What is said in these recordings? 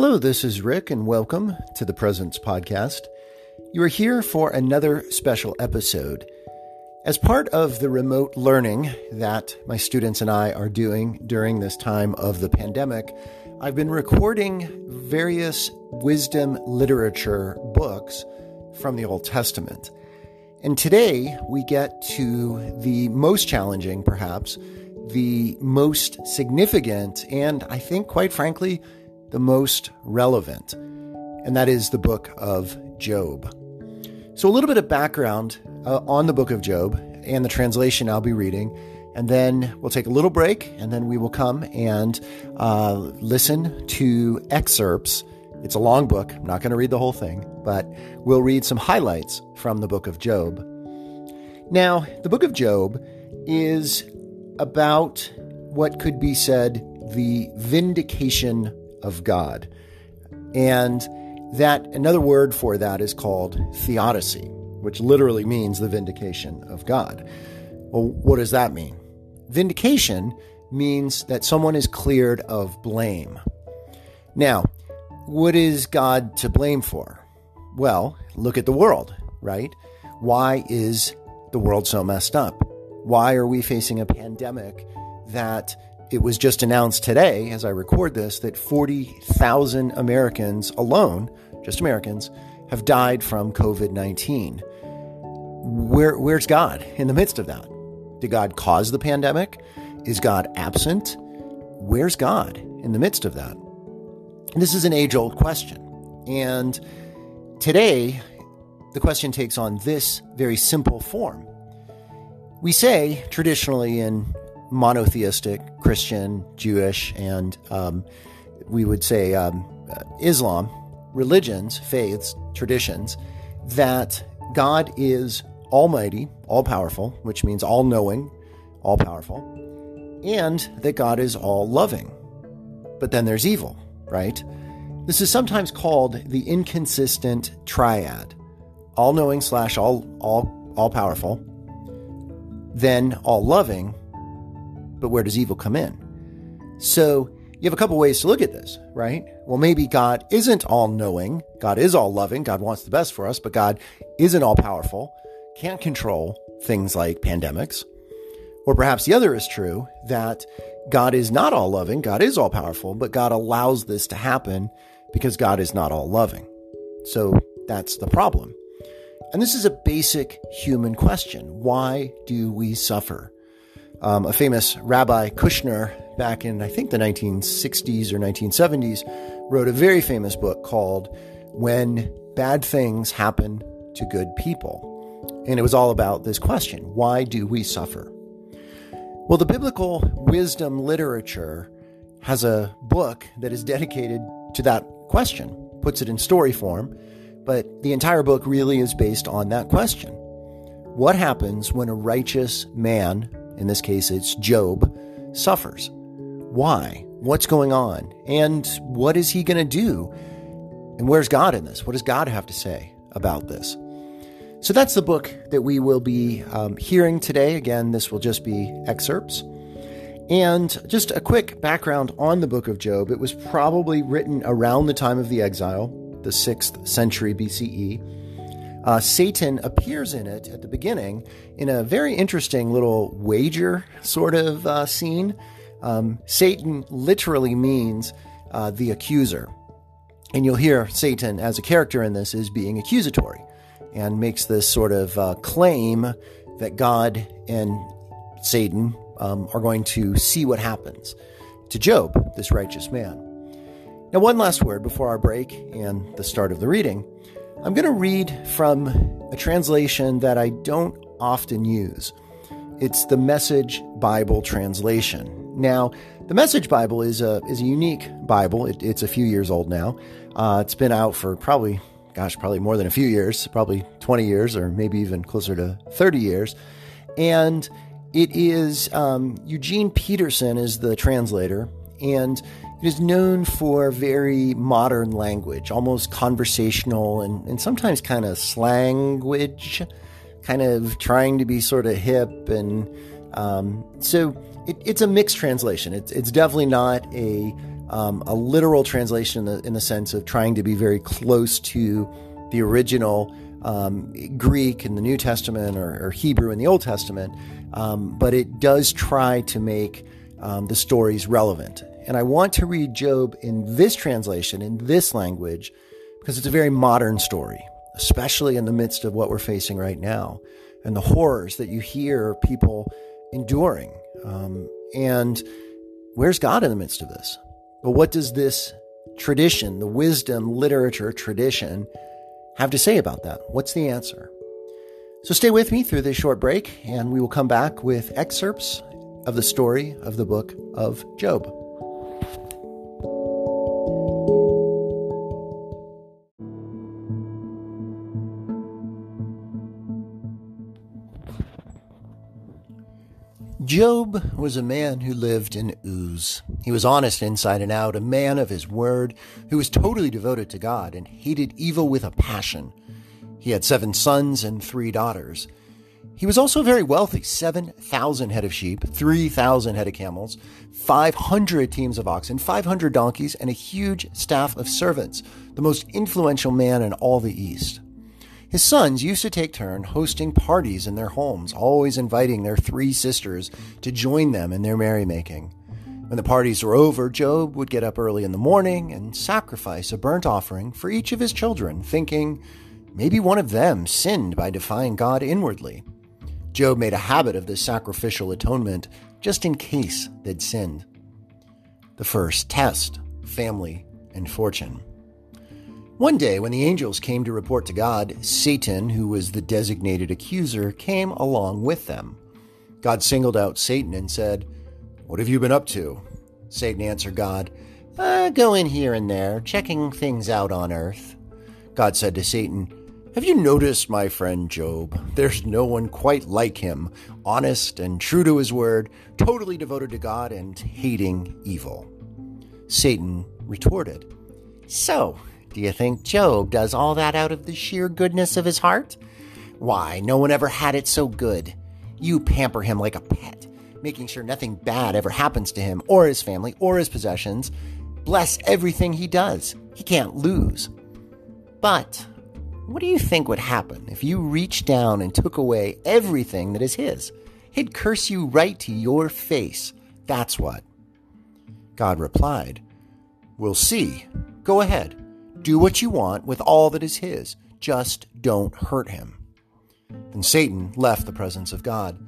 Hello, this is Rick, and welcome to the Presence Podcast. You are here for another special episode. As part of the remote learning that my students and I are doing during this time of the pandemic, I've been recording various wisdom literature books from the Old Testament. And today we get to the most challenging, perhaps, the most significant, and I think, quite frankly, the most relevant, and that is the book of Job. So, a little bit of background uh, on the book of Job and the translation I'll be reading, and then we'll take a little break, and then we will come and uh, listen to excerpts. It's a long book. I'm not going to read the whole thing, but we'll read some highlights from the book of Job. Now, the book of Job is about what could be said the vindication of God. And that another word for that is called theodicy, which literally means the vindication of God. Well, what does that mean? Vindication means that someone is cleared of blame. Now, what is God to blame for? Well, look at the world, right? Why is the world so messed up? Why are we facing a pandemic that it was just announced today, as I record this, that 40,000 Americans alone, just Americans, have died from COVID 19. Where, where's God in the midst of that? Did God cause the pandemic? Is God absent? Where's God in the midst of that? This is an age old question. And today, the question takes on this very simple form. We say traditionally in monotheistic Christian, Jewish, and um, we would say um, Islam religions, faiths, traditions that God is almighty, all powerful, which means all knowing, all powerful, and that God is all loving. But then there's evil, right? This is sometimes called the inconsistent triad all knowing slash all all all powerful, then all loving, but where does evil come in? So you have a couple ways to look at this, right? Well, maybe God isn't all knowing. God is all loving. God wants the best for us, but God isn't all powerful, can't control things like pandemics. Or perhaps the other is true that God is not all loving. God is all powerful, but God allows this to happen because God is not all loving. So that's the problem. And this is a basic human question. Why do we suffer? Um, a famous Rabbi Kushner, back in I think the 1960s or 1970s, wrote a very famous book called When Bad Things Happen to Good People. And it was all about this question why do we suffer? Well, the biblical wisdom literature has a book that is dedicated to that question, puts it in story form, but the entire book really is based on that question. What happens when a righteous man in this case it's Job, suffers. Why? What's going on? And what is he going to do? And where's God in this? What does God have to say about this? So that's the book that we will be um, hearing today. Again, this will just be excerpts. And just a quick background on the book of Job. It was probably written around the time of the exile, the 6th century BCE. Uh, Satan appears in it at the beginning in a very interesting little wager sort of uh, scene. Um, Satan literally means uh, the accuser. And you'll hear Satan as a character in this is being accusatory and makes this sort of uh, claim that God and Satan um, are going to see what happens to Job, this righteous man. Now, one last word before our break and the start of the reading. I'm going to read from a translation that I don't often use. It's the Message Bible translation. Now, the Message Bible is a is a unique Bible. It, it's a few years old now. Uh, it's been out for probably, gosh, probably more than a few years, probably 20 years, or maybe even closer to 30 years. And it is um, Eugene Peterson is the translator, and it is known for very modern language, almost conversational and, and sometimes kind of slanguage, kind of trying to be sort of hip. And um, so it, it's a mixed translation. It's, it's definitely not a um, a literal translation in the, in the, sense of trying to be very close to the original um, Greek in the New Testament or, or, Hebrew in the Old Testament, um, but it does try to make um, the stories relevant. And I want to read Job in this translation, in this language, because it's a very modern story, especially in the midst of what we're facing right now and the horrors that you hear people enduring. Um, and where's God in the midst of this? But what does this tradition, the wisdom literature tradition, have to say about that? What's the answer? So stay with me through this short break, and we will come back with excerpts of the story of the book of Job. Job was a man who lived in Uz. He was honest inside and out, a man of his word, who was totally devoted to God and hated evil with a passion. He had seven sons and three daughters. He was also very wealthy 7,000 head of sheep, 3,000 head of camels, 500 teams of oxen, 500 donkeys, and a huge staff of servants, the most influential man in all the East. His sons used to take turn hosting parties in their homes, always inviting their three sisters to join them in their merrymaking. When the parties were over, Job would get up early in the morning and sacrifice a burnt offering for each of his children, thinking maybe one of them sinned by defying God inwardly. Job made a habit of this sacrificial atonement just in case they'd sinned. The first test family and fortune. One day, when the angels came to report to God, Satan, who was the designated accuser, came along with them. God singled out Satan and said, What have you been up to? Satan answered God, uh, Going here and there, checking things out on earth. God said to Satan, Have you noticed my friend Job? There's no one quite like him, honest and true to his word, totally devoted to God and hating evil. Satan retorted, So, do you think Job does all that out of the sheer goodness of his heart? Why, no one ever had it so good. You pamper him like a pet, making sure nothing bad ever happens to him or his family or his possessions. Bless everything he does. He can't lose. But what do you think would happen if you reached down and took away everything that is his? He'd curse you right to your face. That's what. God replied, We'll see. Go ahead. Do what you want with all that is his. Just don't hurt him. Then Satan left the presence of God.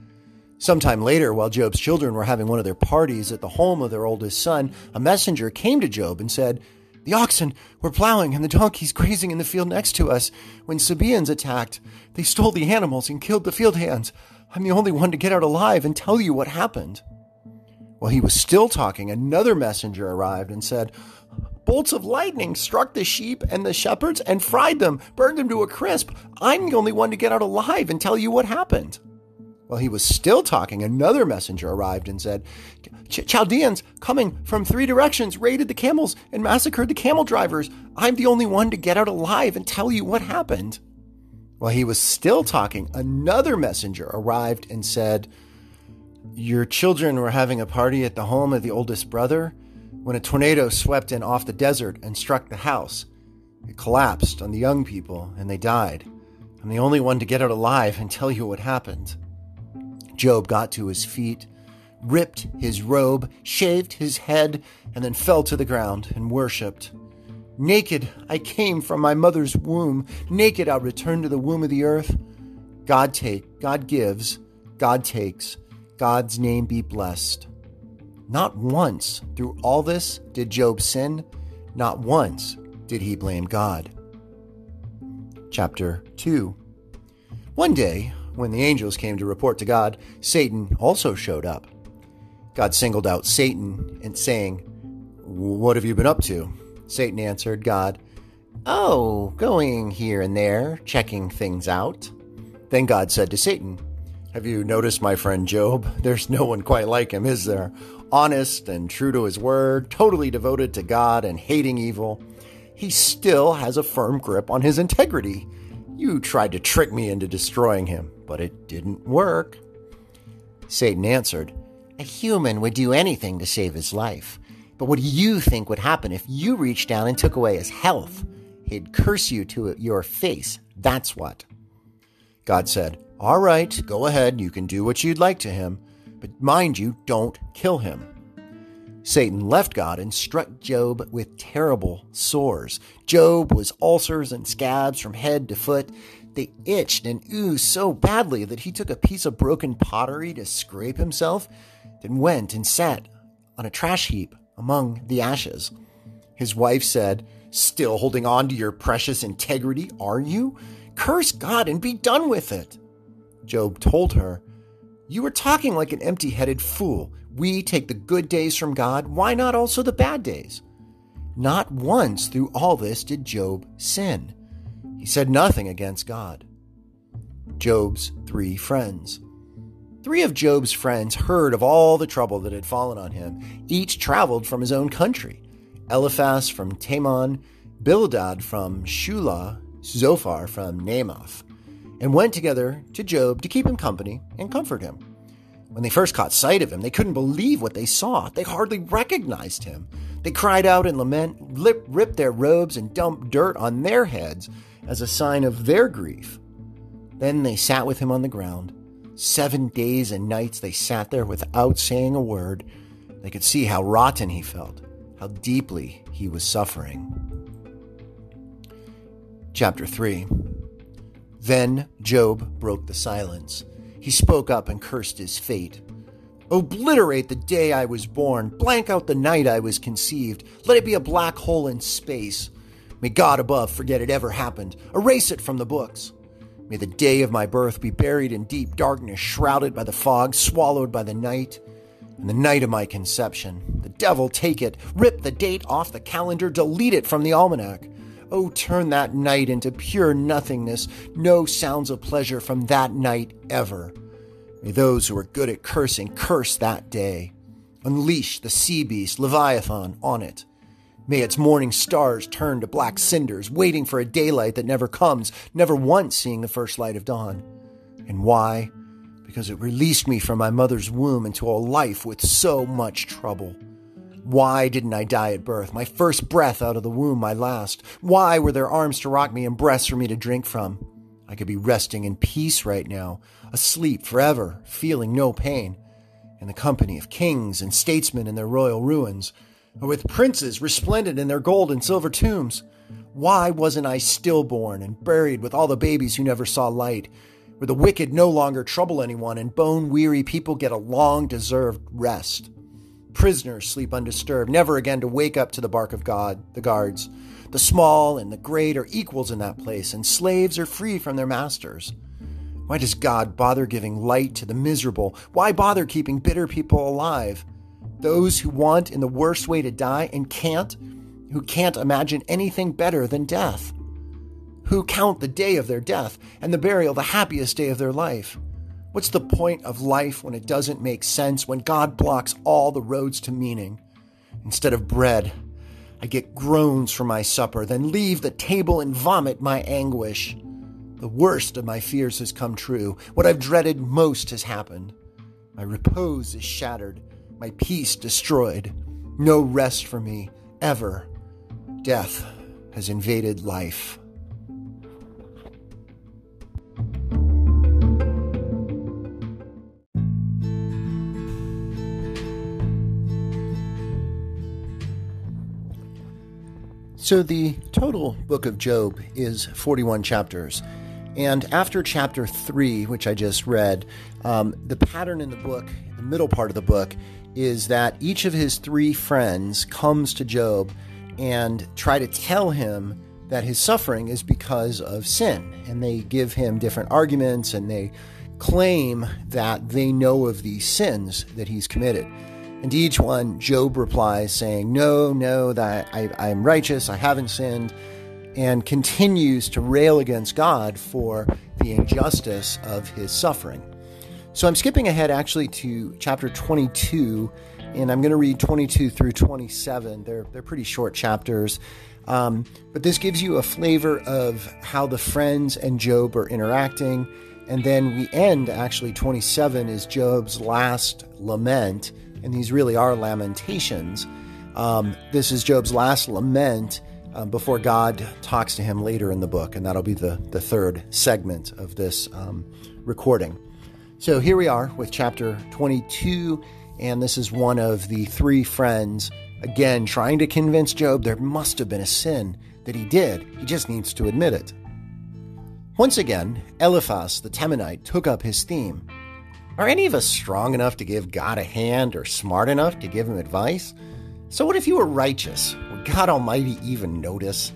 Sometime later, while Job's children were having one of their parties at the home of their oldest son, a messenger came to Job and said, The oxen were plowing and the donkeys grazing in the field next to us when Sabaeans attacked. They stole the animals and killed the field hands. I'm the only one to get out alive and tell you what happened. While he was still talking, another messenger arrived and said, Bolts of lightning struck the sheep and the shepherds and fried them, burned them to a crisp. I'm the only one to get out alive and tell you what happened. While he was still talking, another messenger arrived and said, Chaldeans coming from three directions raided the camels and massacred the camel drivers. I'm the only one to get out alive and tell you what happened. While he was still talking, another messenger arrived and said, Your children were having a party at the home of the oldest brother when a tornado swept in off the desert and struck the house. It collapsed on the young people and they died. I'm the only one to get out alive and tell you what happened. Job got to his feet, ripped his robe, shaved his head, and then fell to the ground and worshipped. Naked I came from my mother's womb, naked I'll return to the womb of the earth. God take, God gives, God takes, God's name be blessed. Not once through all this did Job sin. Not once did he blame God. Chapter 2 One day, when the angels came to report to God, Satan also showed up. God singled out Satan and saying, What have you been up to? Satan answered God, Oh, going here and there, checking things out. Then God said to Satan, Have you noticed my friend Job? There's no one quite like him, is there? Honest and true to his word, totally devoted to God and hating evil, he still has a firm grip on his integrity. You tried to trick me into destroying him, but it didn't work. Satan answered, A human would do anything to save his life, But what do you think would happen if you reached down and took away his health? He'd curse you to your face. That's what. God said, All right, go ahead. You can do what you'd like to him. But mind you, don't kill him. Satan left God and struck Job with terrible sores. Job was ulcers and scabs from head to foot. They itched and oozed so badly that he took a piece of broken pottery to scrape himself, then went and sat on a trash heap among the ashes. His wife said, Still holding on to your precious integrity, are you? Curse God and be done with it. Job told her, You are talking like an empty headed fool. We take the good days from God. Why not also the bad days? Not once through all this did Job sin. He said nothing against God. Job's three friends. Three of Job's friends heard of all the trouble that had fallen on him. Each traveled from his own country Eliphaz from Teman, Bildad from Shuhah, Zophar from Naamath, and went together to Job to keep him company and comfort him. When they first caught sight of him, they couldn't believe what they saw. They hardly recognized him. They cried out in lament, lip, ripped their robes, and dumped dirt on their heads as a sign of their grief. Then they sat with him on the ground Seven days and nights they sat there without saying a word. They could see how rotten he felt, how deeply he was suffering. Chapter 3 Then Job broke the silence. He spoke up and cursed his fate. Obliterate the day I was born, blank out the night I was conceived, let it be a black hole in space. May God above forget it ever happened, erase it from the books. May the day of my birth be buried in deep darkness, shrouded by the fog, swallowed by the night. And the night of my conception, the devil take it, rip the date off the calendar, delete it from the almanac. Oh, turn that night into pure nothingness, no sounds of pleasure from that night ever. May those who are good at cursing curse that day. Unleash the sea beast, Leviathan, on it. May its morning stars turn to black cinders, waiting for a daylight that never comes, never once seeing the first light of dawn. And why? Because it released me from my mother's womb into a life with so much trouble. Why didn't I die at birth? My first breath out of the womb, my last. Why were there arms to rock me and breasts for me to drink from? I could be resting in peace right now, asleep forever, feeling no pain, in the company of kings and statesmen in their royal ruins or with princes resplendent in their gold and silver tombs? Why wasn't I stillborn and buried with all the babies who never saw light, where the wicked no longer trouble anyone and bone weary people get a long deserved rest? Prisoners sleep undisturbed, never again to wake up to the bark of God, the guards. The small and the great are equals in that place, and slaves are free from their masters. Why does God bother giving light to the miserable? Why bother keeping bitter people alive? those who want in the worst way to die and can't, who can't imagine anything better than death, who count the day of their death and the burial the happiest day of their life. What's the point of life when it doesn't make sense, when God blocks all the roads to meaning? Instead of bread, I get groans for my supper, then leave the table and vomit my anguish. The worst of my fears has come true. What I've dreaded most has happened. My repose is shattered my peace destroyed. No rest for me, ever. Death has invaded life. So, the total book of Job is 41 chapters. And after chapter 3, which I just read, um, the pattern in the book, the middle part of the book, is that each of his three friends comes to Job and try to tell him that his suffering is because of sin. And they give him different arguments and they claim that they know of these sins that he's committed. And to each one, Job replies saying, No, no, that I, I'm righteous, I haven't sinned, and continues to rail against God for the injustice of his suffering. So I'm skipping ahead actually to chapter 22, and I'm going to read 22 through 27. They're, they're pretty short chapters. Um, but this gives you a flavor of how the friends and Job are interacting. And then we end actually 27 is Job's last lament, and these really are lamentations. Um, this is Job's last lament um, before God talks to him later in the book, and that'll be the, the third segment of this um, recording. So here we are with chapter 22, and this is one of the three friends, again, trying to convince Job there must have been a sin that he did. He just needs to admit it. Once again, Eliphaz the Temanite took up his theme. Are any of us strong enough to give God a hand or smart enough to give him advice? So, what if you were righteous? Would God Almighty even notice?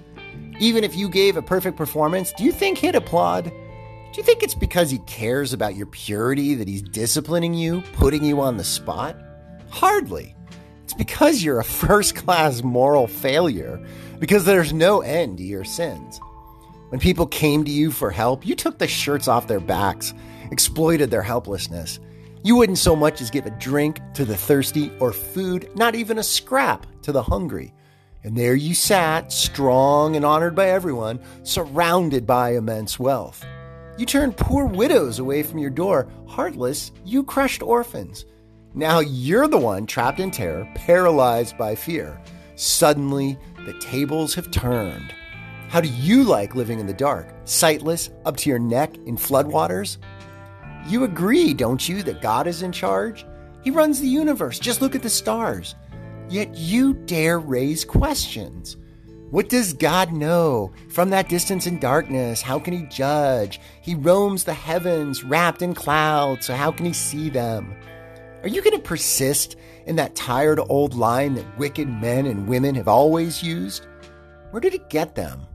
Even if you gave a perfect performance, do you think He'd applaud? Do you think it's because He cares about your purity that He's disciplining you, putting you on the spot? Hardly. It's because you're a first class moral failure, because there's no end to your sins. When people came to you for help, you took the shirts off their backs, exploited their helplessness. You wouldn't so much as give a drink to the thirsty or food, not even a scrap to the hungry. And there you sat, strong and honored by everyone, surrounded by immense wealth. You turned poor widows away from your door. Heartless, you crushed orphans. Now you're the one trapped in terror, paralyzed by fear. Suddenly, the tables have turned. How do you like living in the dark? Sightless, up to your neck in floodwaters? You agree, don't you, that God is in charge? He runs the universe. Just look at the stars. Yet you dare raise questions. What does God know? From that distance in darkness, how can he judge? He roams the heavens wrapped in clouds, so how can he see them? Are you going to persist in that tired old line that wicked men and women have always used? Where did it get them?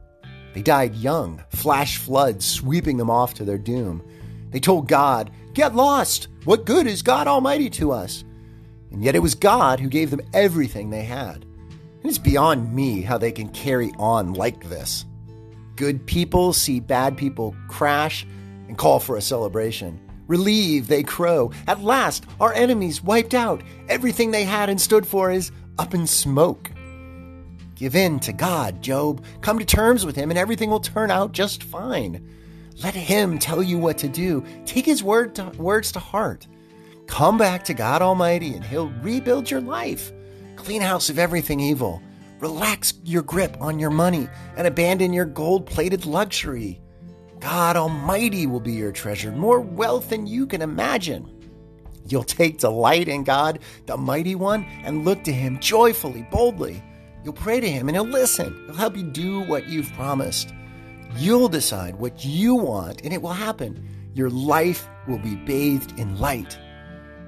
They died young, flash floods sweeping them off to their doom. They told God, Get lost! What good is God Almighty to us? And yet it was God who gave them everything they had. And It is beyond me how they can carry on like this. Good people see bad people crash and call for a celebration. Relieved, they crow. At last, our enemies wiped out. Everything they had and stood for is up in smoke. Give in to God, Job. Come to terms with Him, and everything will turn out just fine. Let Him tell you what to do. Take His word to, words to heart. Come back to God Almighty, and He'll rebuild your life. Clean house of everything evil. Relax your grip on your money and abandon your gold plated luxury. God Almighty will be your treasure, more wealth than you can imagine. You'll take delight in God, the Mighty One, and look to Him joyfully, boldly. You'll pray to Him and He'll listen. He'll help you do what you've promised. You'll decide what you want and it will happen. Your life will be bathed in light.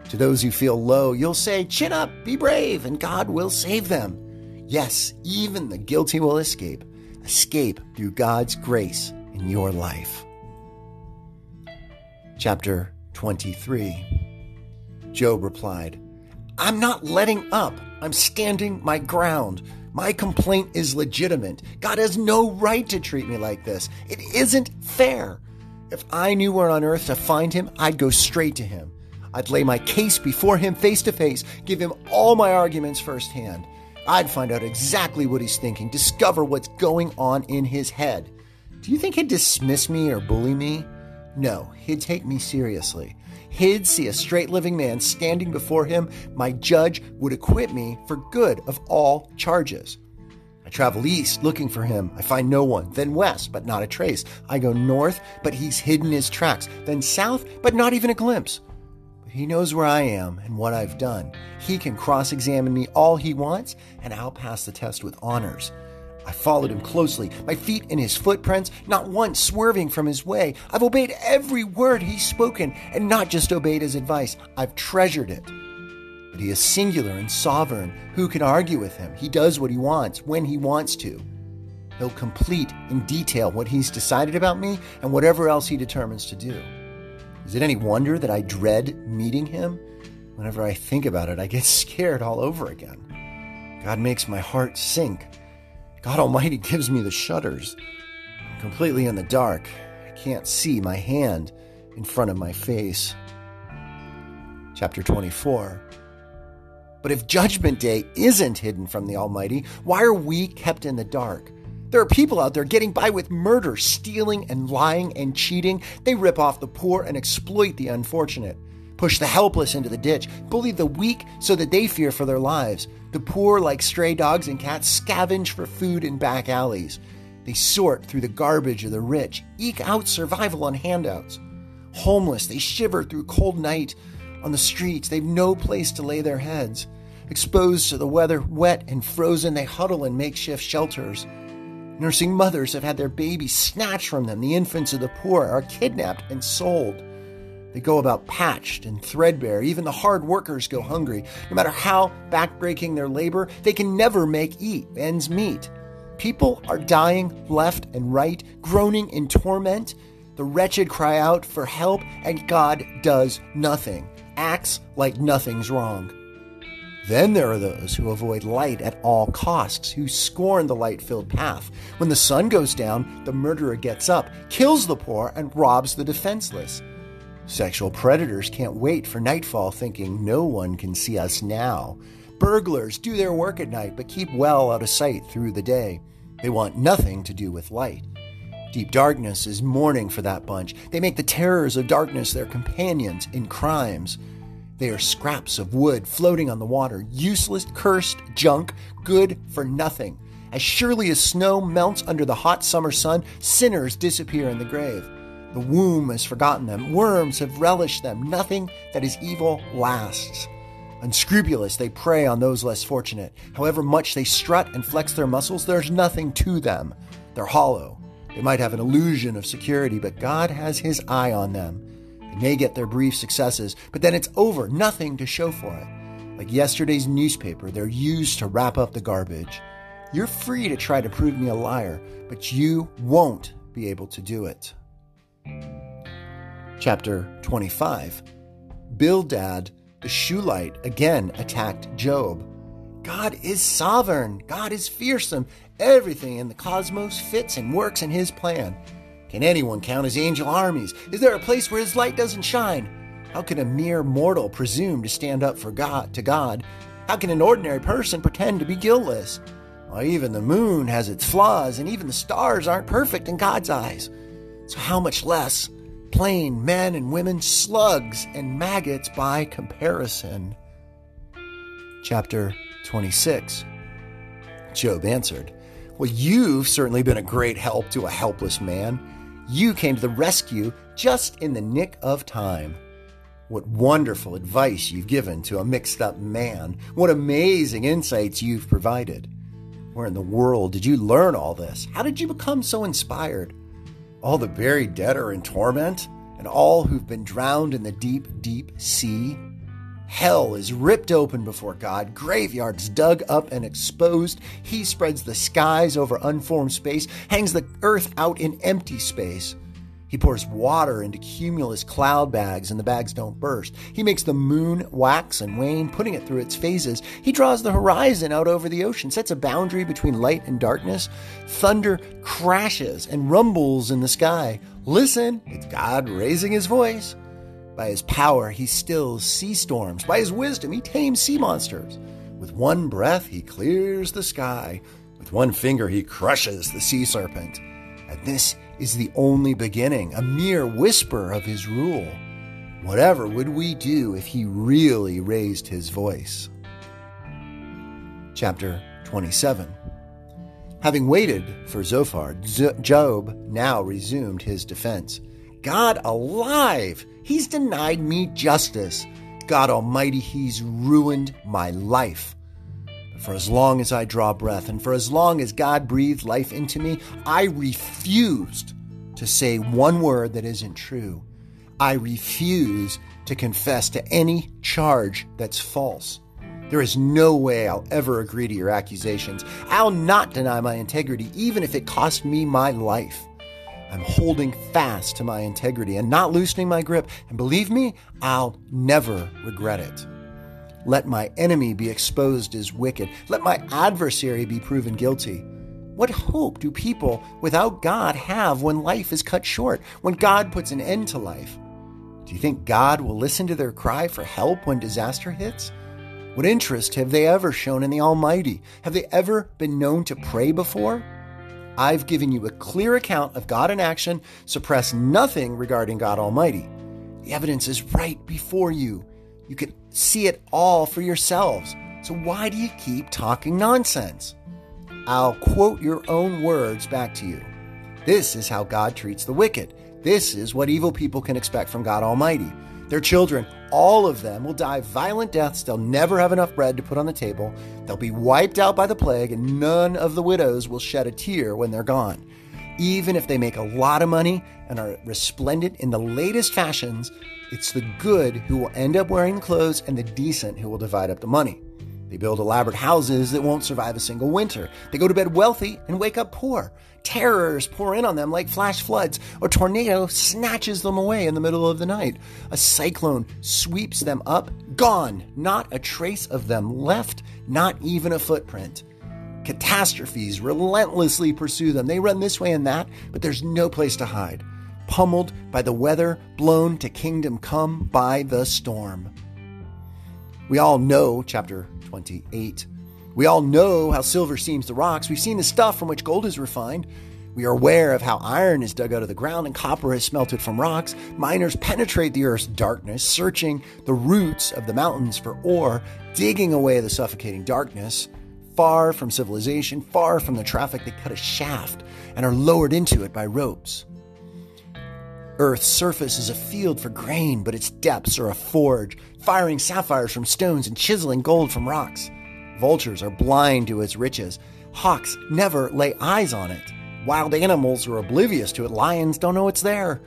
To those who feel low, you'll say, Chin up, be brave, and God will save them. Yes, even the guilty will escape. Escape through God's grace in your life. Chapter 23 Job replied, I'm not letting up. I'm standing my ground. My complaint is legitimate. God has no right to treat me like this. It isn't fair. If I knew where on earth to find him, I'd go straight to him. I'd lay my case before him face to face, give him all my arguments firsthand. I'd find out exactly what he's thinking, discover what's going on in his head. Do you think he'd dismiss me or bully me? No, he'd take me seriously. He'd see a straight living man standing before him. My judge would acquit me for good of all charges. I travel east looking for him. I find no one. Then west, but not a trace. I go north, but he's hidden his tracks. Then south, but not even a glimpse. But he knows where I am and what I've done. He can cross examine me all he wants, and I'll pass the test with honors. I followed him closely, my feet in his footprints, not once swerving from his way. I've obeyed every word he's spoken, and not just obeyed his advice, I've treasured it. But he is singular and sovereign. Who can argue with him? He does what he wants, when he wants to. He'll complete in detail what he's decided about me and whatever else he determines to do. Is it any wonder that I dread meeting him? Whenever I think about it, I get scared all over again. God makes my heart sink God Almighty gives me the shudders. Completely in the dark. I can't see my hand in front of my face. Chapter 24. But if Judgment Day isn't hidden from the Almighty, why are we kept in the dark? There are people out there getting by with murder, stealing, and lying and cheating. They rip off the poor and exploit the unfortunate. push the helpless into the ditch, bully the weak so that they fear for their lives. The poor, like stray dogs and cats, scavenge for food in back alleys. They sort through the garbage of the rich, eke out survival on handouts. Homeless, they shiver through cold night on the streets. They've no place to lay their heads. Exposed to the weather, wet and frozen, they huddle in makeshift shelters. Nursing mothers have had their babies snatched from them. The infants of the poor are kidnapped and sold. They go about patched and threadbare. Even the hard workers go hungry. No matter how backbreaking their labor, they can never make eat ends meet. People are dying left and right, groaning in torment. The wretched cry out for help, and God does nothing, acts like nothing's wrong. Then there are those who avoid light at all costs, who scorn the light filled path. When the sun goes down, the murderer gets up, kills the poor, and robs the defenseless. Sexual predators can't wait for nightfall, thinking no one can see us now. Burglars do their work at night, but keep well out of sight through the day. They want nothing to do with light. Deep darkness is mourning for that bunch. They make the terrors of darkness their companions in crimes. They are scraps of wood floating on the water, useless, cursed junk, good for nothing. As surely as snow melts under the hot summer sun, sinners disappear in the grave. The womb has forgotten them. Worms have relished them. Nothing that is evil lasts. Unscrupulous, they prey on those less fortunate. However much they strut and flex their muscles, there's nothing to them. They're hollow. They might have an illusion of security, but God has His eye on them. They may get their brief successes, but then it's over, nothing to show for it. Like yesterday's newspaper, they're used to wrap up the garbage. You're free to try to prove me a liar, but you won't be able to do it. Chapter 25 Bildad the Shuhite again attacked Job. God is sovereign. God is fearsome. Everything in the cosmos fits and works in his plan. Can anyone count his angel armies? Is there a place where his light doesn't shine? How can a mere mortal presume to stand up for God to God? How can an ordinary person pretend to be guiltless? Well, even the moon has its flaws, and even the stars aren't perfect in God's eyes. So how much less plain men and women, slugs and maggots by comparison. Chapter 26 Job answered, Well, you've certainly been a great help to a helpless man. You came to the rescue just in the nick of time. What wonderful advice you've given to a mixed up man. What amazing insights you've provided. Where in the world did you learn all this? How did you become so inspired? All the buried dead are in torment, and all who've been drowned in the deep, deep sea. Hell is ripped open before God, graveyards dug up and exposed. He spreads the skies over unformed space, hangs the earth out in empty space. He pours water into cumulus cloud bags and the bags don't burst. He makes the moon wax and wane, putting it through its phases. He draws the horizon out over the ocean, sets a boundary between light and darkness. Thunder crashes and rumbles in the sky. Listen, it's God raising his voice. By his power, he stills sea storms. By his wisdom, he tames sea monsters. With one breath, he clears the sky. With one finger, he crushes the sea serpent. And this is the only beginning, a mere whisper of his rule. Whatever would we do if he really raised his voice? Chapter 27 Having waited for Zophar, Job now resumed his defense. God alive! He's denied me justice. God Almighty, He's ruined my life. For as long as I draw breath and for as long as God breathed life into me, I refused to say one word that isn't true. I refuse to confess to any charge that's false. There is no way I'll ever agree to your accusations. I'll not deny my integrity, even if it cost me my life. I'm holding fast to my integrity and not loosening my grip. And believe me, I'll never regret it. Let my enemy be exposed as wicked. Let my adversary be proven guilty. What hope do people without God have when life is cut short, when God puts an end to life? Do you think God will listen to their cry for help when disaster hits? What interest have they ever shown in the Almighty? Have they ever been known to pray before? I've given you a clear account of God in action. Suppress nothing regarding God Almighty. The evidence is right before you. You can see it all for yourselves. So why do you keep talking nonsense? I'll quote your own words back to you. This is how God treats the wicked. This is what evil people can expect from God Almighty. Their children, all of them, will die violent deaths. They'll never have enough bread to put on the table. They'll be wiped out by the plague, and none of the widows will shed a tear when they're gone. Even if they make a lot of money and are resplendent in the latest fashions, it's the good who will end up wearing the clothes and the decent who will divide up the money. They build elaborate houses that won't survive a single winter. They go to bed wealthy and wake up poor. Terrors pour in on them like flash floods. A tornado snatches them away in the middle of the night. A cyclone sweeps them up, gone. Not a trace of them left, not even a footprint. Catastrophes relentlessly pursue them. They run this way and that, but there's no place to hide. Pummeled by the weather, blown to kingdom come by the storm. We all know chapter 28. We all know how silver seams the rocks. We've seen the stuff from which gold is refined. We are aware of how iron is dug out of the ground and copper is smelted from rocks. Miners penetrate the earth's darkness, searching the roots of the mountains for ore, digging away the suffocating darkness. Far from civilization, far from the traffic, they cut a shaft and are lowered into it by ropes. Earth's surface is a field for grain, but its depths are a forge, firing sapphires from stones and chiseling gold from rocks. Vultures are blind to its riches. Hawks never lay eyes on it. Wild animals are oblivious to it. Lions don't know it's there.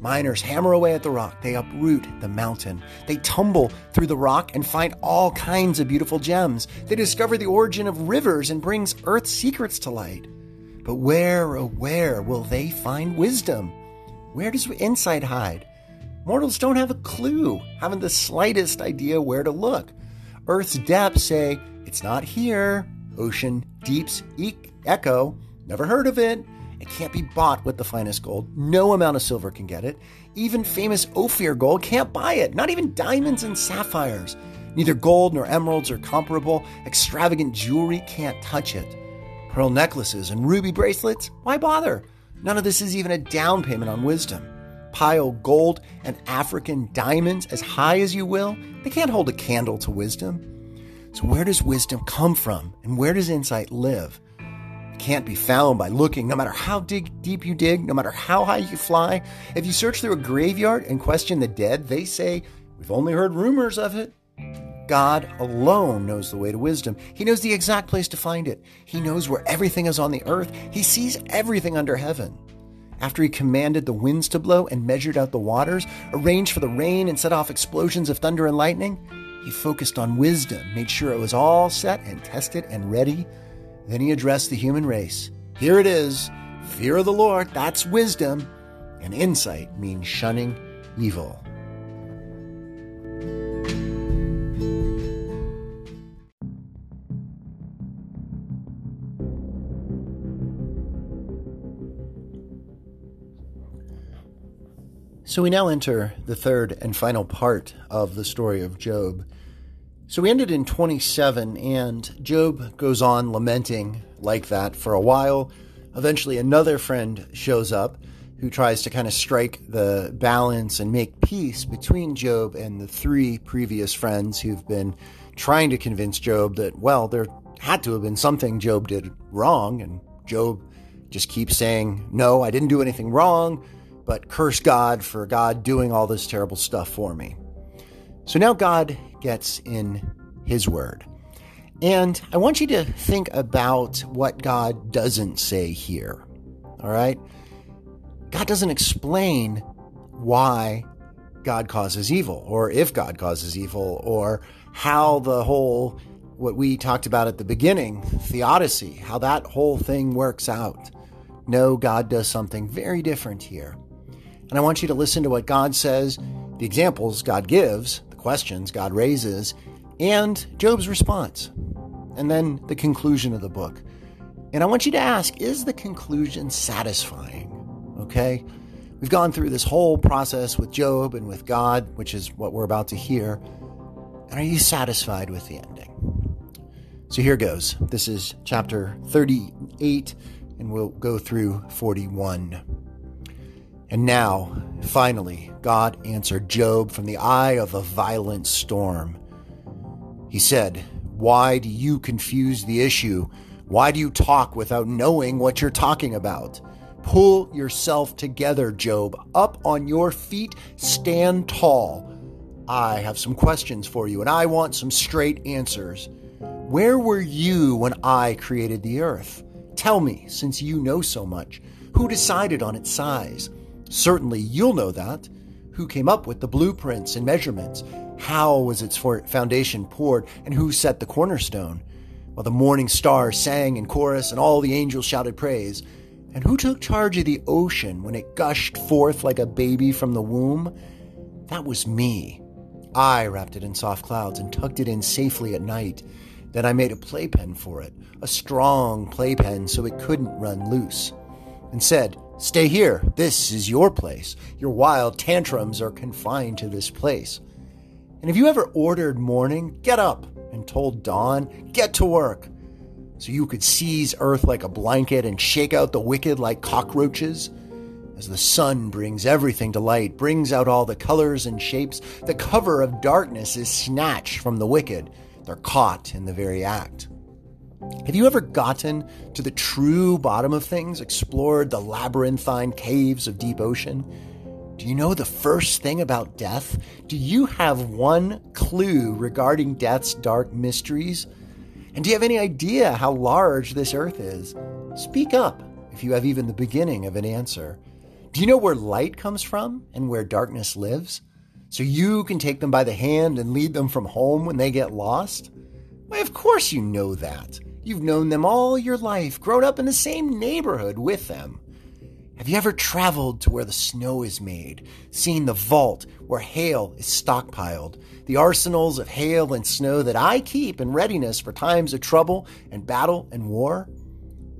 Miners hammer away at the rock. They uproot the mountain. They tumble through the rock and find all kinds of beautiful gems. They discover the origin of rivers and brings Earth's secrets to light. But where, oh, where will they find wisdom? Where does insight hide? Mortals don't have a clue, haven't the slightest idea where to look. Earth's depths say, it's not here. Ocean deeps echo, never heard of it. It can't be bought with the finest gold. No amount of silver can get it. Even famous Ophir gold can't buy it, not even diamonds and sapphires. Neither gold nor emeralds are comparable. Extravagant jewelry can't touch it. Pearl necklaces and ruby bracelets, why bother? None of this is even a down payment on wisdom. Pile gold and African diamonds as high as you will, they can't hold a candle to wisdom. So, where does wisdom come from and where does insight live? Can't be found by looking, no matter how dig, deep you dig, no matter how high you fly. If you search through a graveyard and question the dead, they say, We've only heard rumors of it. God alone knows the way to wisdom. He knows the exact place to find it. He knows where everything is on the earth. He sees everything under heaven. After he commanded the winds to blow and measured out the waters, arranged for the rain and set off explosions of thunder and lightning, he focused on wisdom, made sure it was all set and tested and ready. Then he addressed the human race. Here it is fear of the Lord, that's wisdom, and insight means shunning evil. So we now enter the third and final part of the story of Job. So we ended in 27, and Job goes on lamenting like that for a while. Eventually, another friend shows up who tries to kind of strike the balance and make peace between Job and the three previous friends who've been trying to convince Job that, well, there had to have been something Job did wrong. And Job just keeps saying, No, I didn't do anything wrong but curse God for God doing all this terrible stuff for me. So now God gets in his word. And I want you to think about what God doesn't say here. All right? God doesn't explain why God causes evil, or if God causes evil, or how the whole, what we talked about at the beginning, theodicy, how that whole thing works out. No, God does something very different here. And I want you to listen to what God says, the examples God gives, questions God raises, and Job's response, and then the conclusion of the book. And I want you to ask is the conclusion satisfying? Okay? We've gone through this whole process with Job and with God, which is what we're about to hear. And are you satisfied with the ending? So here goes. This is chapter 38, and we'll go through 41. And now, finally, God answered Job from the eye of a violent storm. He said, Why do you confuse the issue? Why do you talk without knowing what you're talking about? Pull yourself together, Job. Up on your feet, stand tall. I have some questions for you, and I want some straight answers. Where were you when I created the earth? Tell me, since you know so much, who decided on its size? Certainly you'll know that. Who came up with the blueprints and measurements? How was its foundation poured? And who set the cornerstone? While the morning stars sang in chorus and all the angels shouted praise. And who took charge of the ocean when it gushed forth like a baby from the womb? That was me. I wrapped it in soft clouds and tucked it in safely at night. Then I made a playpen for it, a strong playpen so it couldn't run loose, and said, Stay here. This is your place. Your wild tantrums are confined to this place. And have you ever ordered morning, get up, and told dawn, get to work? So you could seize earth like a blanket and shake out the wicked like cockroaches? As the sun brings everything to light, brings out all the colors and shapes, the cover of darkness is snatched from the wicked. They're caught in the very act. Have you ever gotten to the true bottom of things, explored the labyrinthine caves of deep ocean? Do you know the first thing about death? Do you have one clue regarding death's dark mysteries? And do you have any idea how large this earth is? Speak up if you have even the beginning of an answer. Do you know where light comes from and where darkness lives? So you can take them by the hand and lead them from home when they get lost? Why, of course you know that. You've known them all your life, grown up in the same neighborhood with them. Have you ever traveled to where the snow is made, seen the vault where hail is stockpiled, the arsenals of hail and snow that I keep in readiness for times of trouble and battle and war?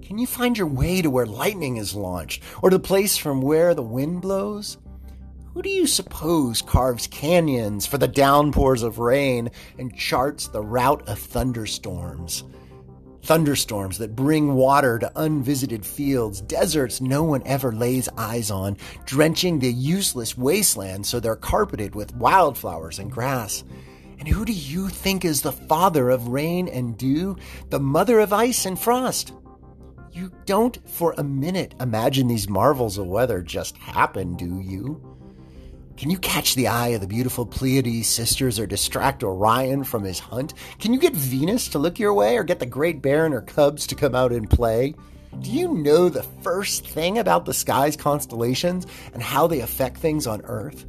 Can you find your way to where lightning is launched, or to the place from where the wind blows? Who do you suppose carves canyons for the downpours of rain and charts the route of thunderstorms? Thunderstorms that bring water to unvisited fields, deserts no one ever lays eyes on, drenching the useless wastelands so they're carpeted with wildflowers and grass. And who do you think is the father of rain and dew, the mother of ice and frost? You don't for a minute imagine these marvels of weather just happen, do you? Can you catch the eye of the beautiful Pleiades sisters or distract Orion from his hunt? Can you get Venus to look your way or get the Great Bear and her cubs to come out and play? Do you know the first thing about the sky's constellations and how they affect things on Earth?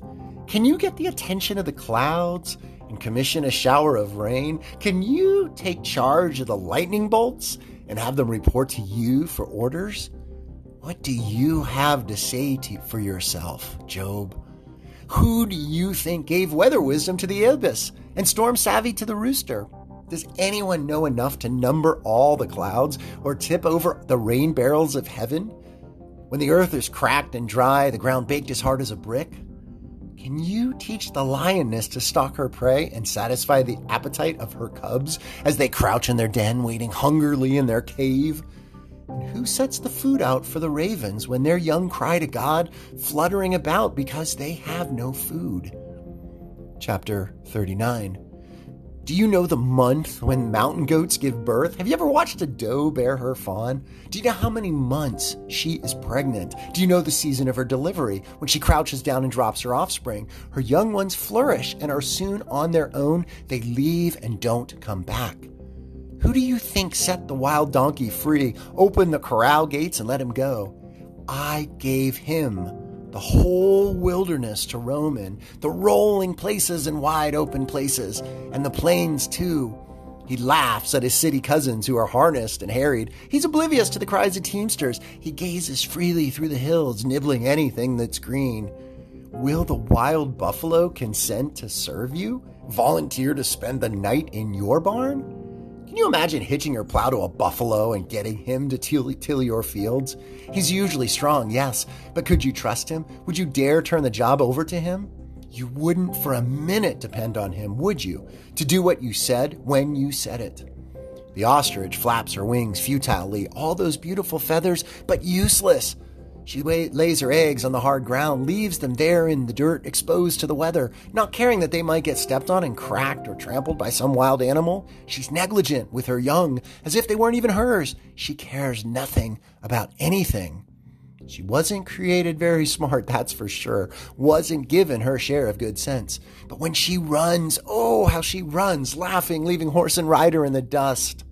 Can you get the attention of the clouds and commission a shower of rain? Can you take charge of the lightning bolts and have them report to you for orders? What do you have to say to, for yourself, Job? Who do you think gave weather wisdom to the ibis and storm savvy to the rooster? Does anyone know enough to number all the clouds or tip over the rain barrels of heaven? When the earth is cracked and dry, the ground baked as hard as a brick? Can you teach the lioness to stalk her prey and satisfy the appetite of her cubs as they crouch in their den, waiting hungrily in their cave? Who sets the food out for the ravens when their young cry to God, fluttering about because they have no food? Chapter 39. Do you know the month when mountain goats give birth? Have you ever watched a doe bear her fawn? Do you know how many months she is pregnant? Do you know the season of her delivery when she crouches down and drops her offspring? Her young ones flourish and are soon on their own. They leave and don't come back. Who do you think set the wild donkey free, opened the corral gates, and let him go? I gave him the whole wilderness to roam in, the rolling places and wide open places, and the plains too. He laughs at his city cousins who are harnessed and harried. He's oblivious to the cries of teamsters. He gazes freely through the hills, nibbling anything that's green. Will the wild buffalo consent to serve you? Volunteer to spend the night in your barn? Can you imagine hitching your plow to a buffalo and getting him to till, till your fields? He's usually strong, yes, but could you trust him? Would you dare turn the job over to him? You wouldn't for a minute depend on him, would you, to do what you said when you said it? The ostrich flaps her wings futilely, all those beautiful feathers, but useless. She lays her eggs on the hard ground, leaves them there in the dirt, exposed to the weather, not caring that they might get stepped on and cracked or trampled by some wild animal. She's negligent with her young, as if they weren't even hers. She cares nothing about anything. She wasn't created very smart, that's for sure. Wasn't given her share of good sense. But when she runs, oh, how she runs, laughing, leaving horse and rider in the dust.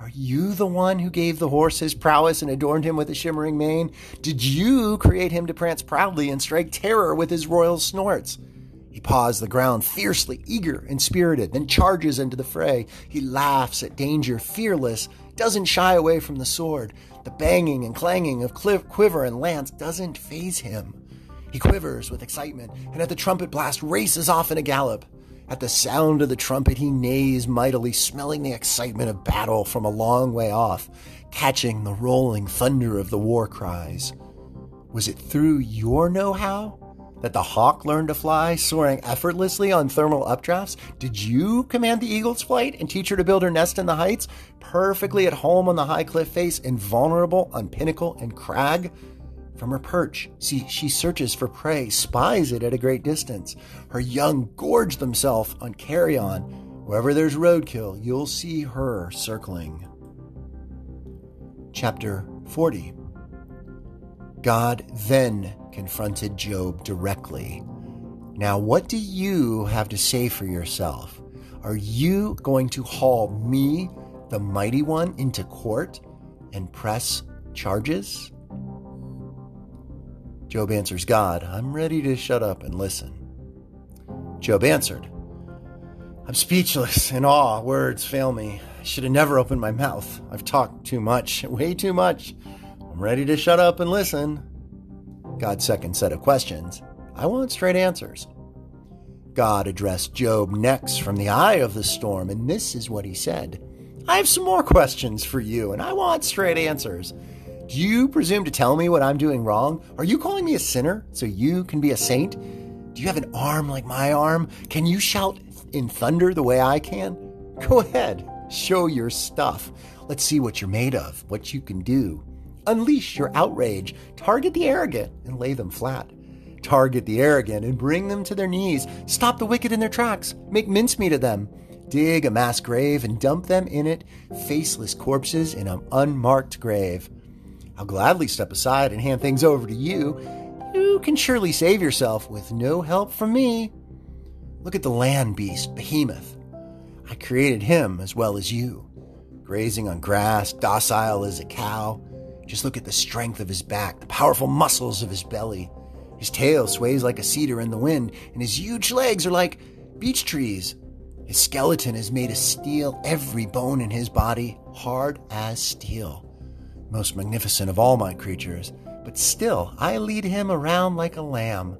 Are you the one who gave the horse his prowess and adorned him with a shimmering mane? Did you create him to prance proudly and strike terror with his royal snorts? He paws the ground fiercely, eager and spirited, then charges into the fray. He laughs at danger, fearless, doesn't shy away from the sword. The banging and clanging of quiver and lance doesn't faze him. He quivers with excitement, and at the trumpet blast races off in a gallop. At the sound of the trumpet, he neighs mightily, smelling the excitement of battle from a long way off, catching the rolling thunder of the war cries. Was it through your know how that the hawk learned to fly, soaring effortlessly on thermal updrafts? Did you command the eagle's flight and teach her to build her nest in the heights, perfectly at home on the high cliff face, invulnerable on pinnacle and crag? From her perch, see, she searches for prey, spies it at a great distance. Her young gorge themselves on carrion. Wherever there's roadkill, you'll see her circling. Chapter 40 God then confronted Job directly. Now, what do you have to say for yourself? Are you going to haul me, the mighty one, into court and press charges? Job answers God, I'm ready to shut up and listen. Job answered, I'm speechless, in awe, words fail me. I should have never opened my mouth. I've talked too much, way too much. I'm ready to shut up and listen. God's second set of questions. I want straight answers. God addressed Job next from the eye of the storm, and this is what he said I have some more questions for you, and I want straight answers. Do you presume to tell me what I'm doing wrong? Are you calling me a sinner so you can be a saint? Do you have an arm like my arm? Can you shout in thunder the way I can? Go ahead, show your stuff. Let's see what you're made of, what you can do. Unleash your outrage. Target the arrogant and lay them flat. Target the arrogant and bring them to their knees. Stop the wicked in their tracks. Make mincemeat of them. Dig a mass grave and dump them in it, faceless corpses in an unmarked grave. I'll gladly step aside and hand things over to you. You can surely save yourself with no help from me. Look at the land beast, Behemoth. I created him as well as you. Grazing on grass, docile as a cow. Just look at the strength of his back, the powerful muscles of his belly. His tail sways like a cedar in the wind, and his huge legs are like beech trees. His skeleton is made of steel, every bone in his body hard as steel most magnificent of all my creatures, but still I lead him around like a lamb.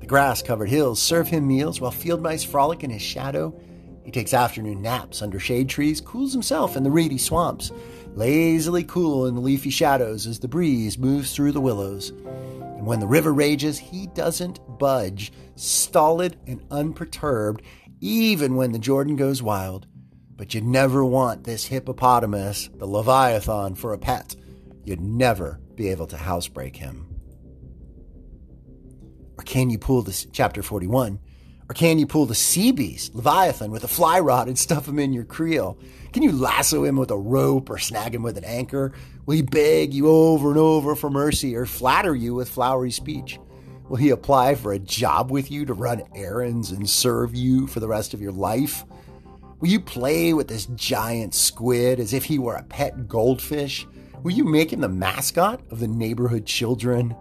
The grass covered hills serve him meals while field mice frolic in his shadow. He takes afternoon naps under shade trees, cools himself in the reedy swamps, lazily cool in the leafy shadows as the breeze moves through the willows. And when the river rages, he doesn't budge, stolid and unperturbed, even when the Jordan goes wild. But you'd never want this hippopotamus, the Leviathan, for a pet. You'd never be able to housebreak him. Or can you pull this, chapter 41, or can you pull the sea beast, Leviathan, with a fly rod and stuff him in your creel? Can you lasso him with a rope or snag him with an anchor? Will he beg you over and over for mercy or flatter you with flowery speech? Will he apply for a job with you to run errands and serve you for the rest of your life? Will you play with this giant squid as if he were a pet goldfish? Will you make him the mascot of the neighborhood children?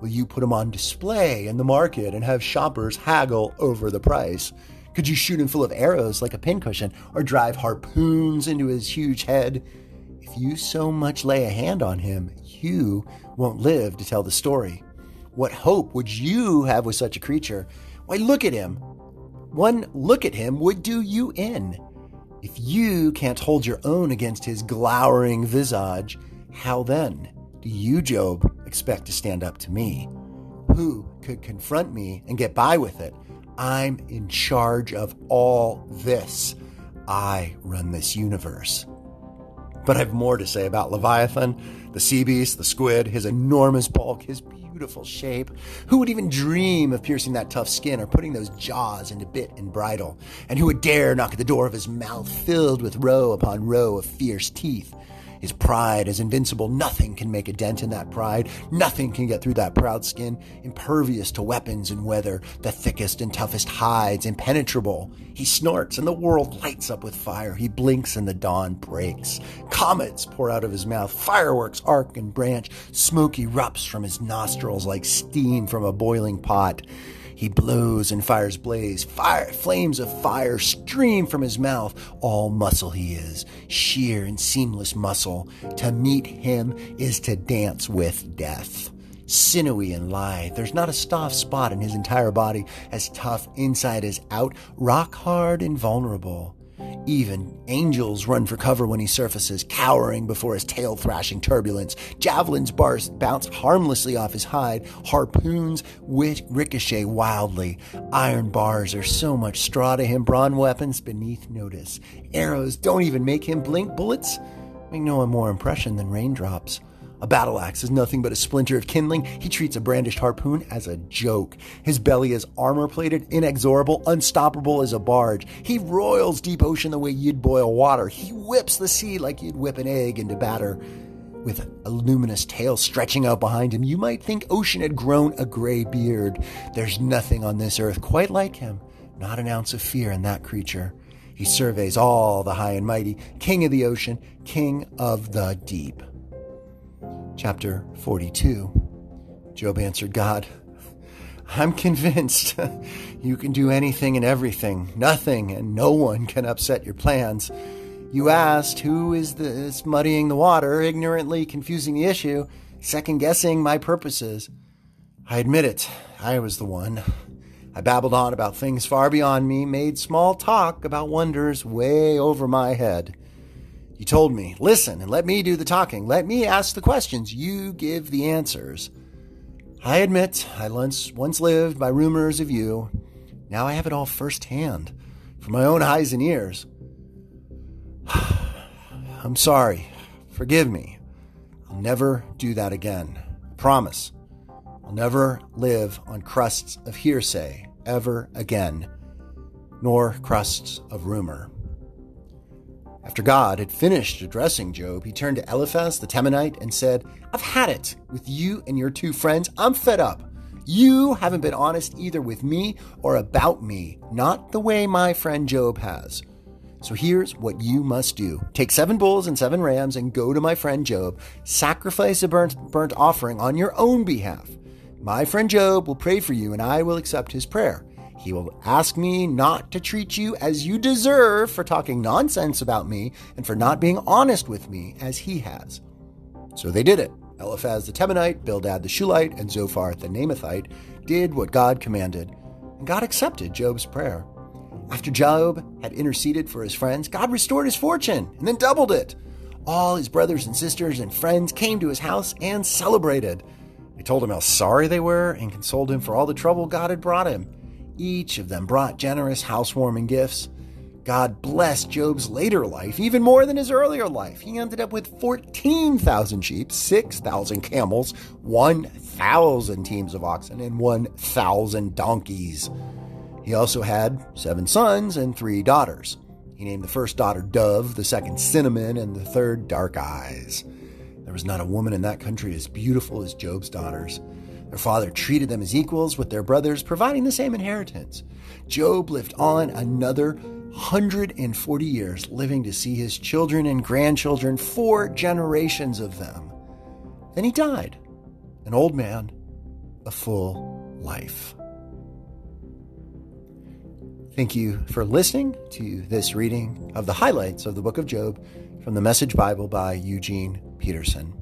Will you put him on display in the market and have shoppers haggle over the price? Could you shoot him full of arrows like a pincushion or drive harpoons into his huge head? If you so much lay a hand on him, you won't live to tell the story. What hope would you have with such a creature? Why, look at him. One look at him would do you in. If you can't hold your own against his glowering visage, how then do you, Job, expect to stand up to me? Who could confront me and get by with it? I'm in charge of all this. I run this universe. But I've more to say about Leviathan. The sea beast, the squid, his enormous bulk, his beautiful shape. Who would even dream of piercing that tough skin or putting those jaws into bit and bridle? And who would dare knock at the door of his mouth filled with row upon row of fierce teeth? His pride is invincible. Nothing can make a dent in that pride. Nothing can get through that proud skin. Impervious to weapons and weather, the thickest and toughest hides, impenetrable. He snorts and the world lights up with fire. He blinks and the dawn breaks. Comets pour out of his mouth. Fireworks arc and branch. Smoke erupts from his nostrils like steam from a boiling pot. He blows and fires blaze. Fire, flames of fire stream from his mouth. All muscle he is, sheer and seamless muscle. To meet him is to dance with death. Sinewy and lithe, there's not a soft spot in his entire body, as tough inside as out, rock hard and vulnerable. Even angels run for cover when he surfaces, cowering before his tail thrashing turbulence. Javelins bars bounce harmlessly off his hide. Harpoons ricochet wildly. Iron bars are so much straw to him, bronze weapons beneath notice. Arrows don't even make him blink. Bullets make no more impression than raindrops. A battle axe is nothing but a splinter of kindling. He treats a brandished harpoon as a joke. His belly is armor plated, inexorable, unstoppable as a barge. He roils deep ocean the way you'd boil water. He whips the sea like you'd whip an egg into batter. With a luminous tail stretching out behind him, you might think ocean had grown a gray beard. There's nothing on this earth quite like him. Not an ounce of fear in that creature. He surveys all the high and mighty, king of the ocean, king of the deep chapter 42. Job answered God, I'm convinced you can do anything and everything. Nothing and no one can upset your plans. You asked, Who is this muddying the water, ignorantly confusing the issue, second guessing my purposes? I admit it, I was the one. I babbled on about things far beyond me, made small talk about wonders way over my head. You told me, listen and let me do the talking. Let me ask the questions. You give the answers. I admit I once, once lived by rumors of you. Now I have it all firsthand, from my own eyes and ears. I'm sorry. Forgive me. I'll never do that again. Promise. I'll never live on crusts of hearsay ever again, nor crusts of rumor. After God had finished addressing Job, he turned to Eliphaz the Temanite and said, I've had it with you and your two friends. I'm fed up. You haven't been honest either with me or about me, not the way my friend Job has. So here's what you must do take seven bulls and seven rams and go to my friend Job, sacrifice a burnt, burnt offering on your own behalf. My friend Job will pray for you, and I will accept his prayer. He will ask me not to treat you as you deserve for talking nonsense about me and for not being honest with me as he has. So they did it. Eliphaz the Temanite, Bildad the Shuhite, and Zophar the Naamathite did what God commanded, and God accepted Job's prayer. After Job had interceded for his friends, God restored his fortune and then doubled it. All his brothers and sisters and friends came to his house and celebrated. They told him how sorry they were and consoled him for all the trouble God had brought him. Each of them brought generous housewarming gifts. God blessed Job's later life even more than his earlier life. He ended up with 14,000 sheep, 6,000 camels, 1,000 teams of oxen, and 1,000 donkeys. He also had seven sons and three daughters. He named the first daughter Dove, the second Cinnamon, and the third Dark Eyes. There was not a woman in that country as beautiful as Job's daughters. Their father treated them as equals with their brothers, providing the same inheritance. Job lived on another 140 years, living to see his children and grandchildren, four generations of them. Then he died, an old man, a full life. Thank you for listening to this reading of the highlights of the book of Job from the Message Bible by Eugene Peterson.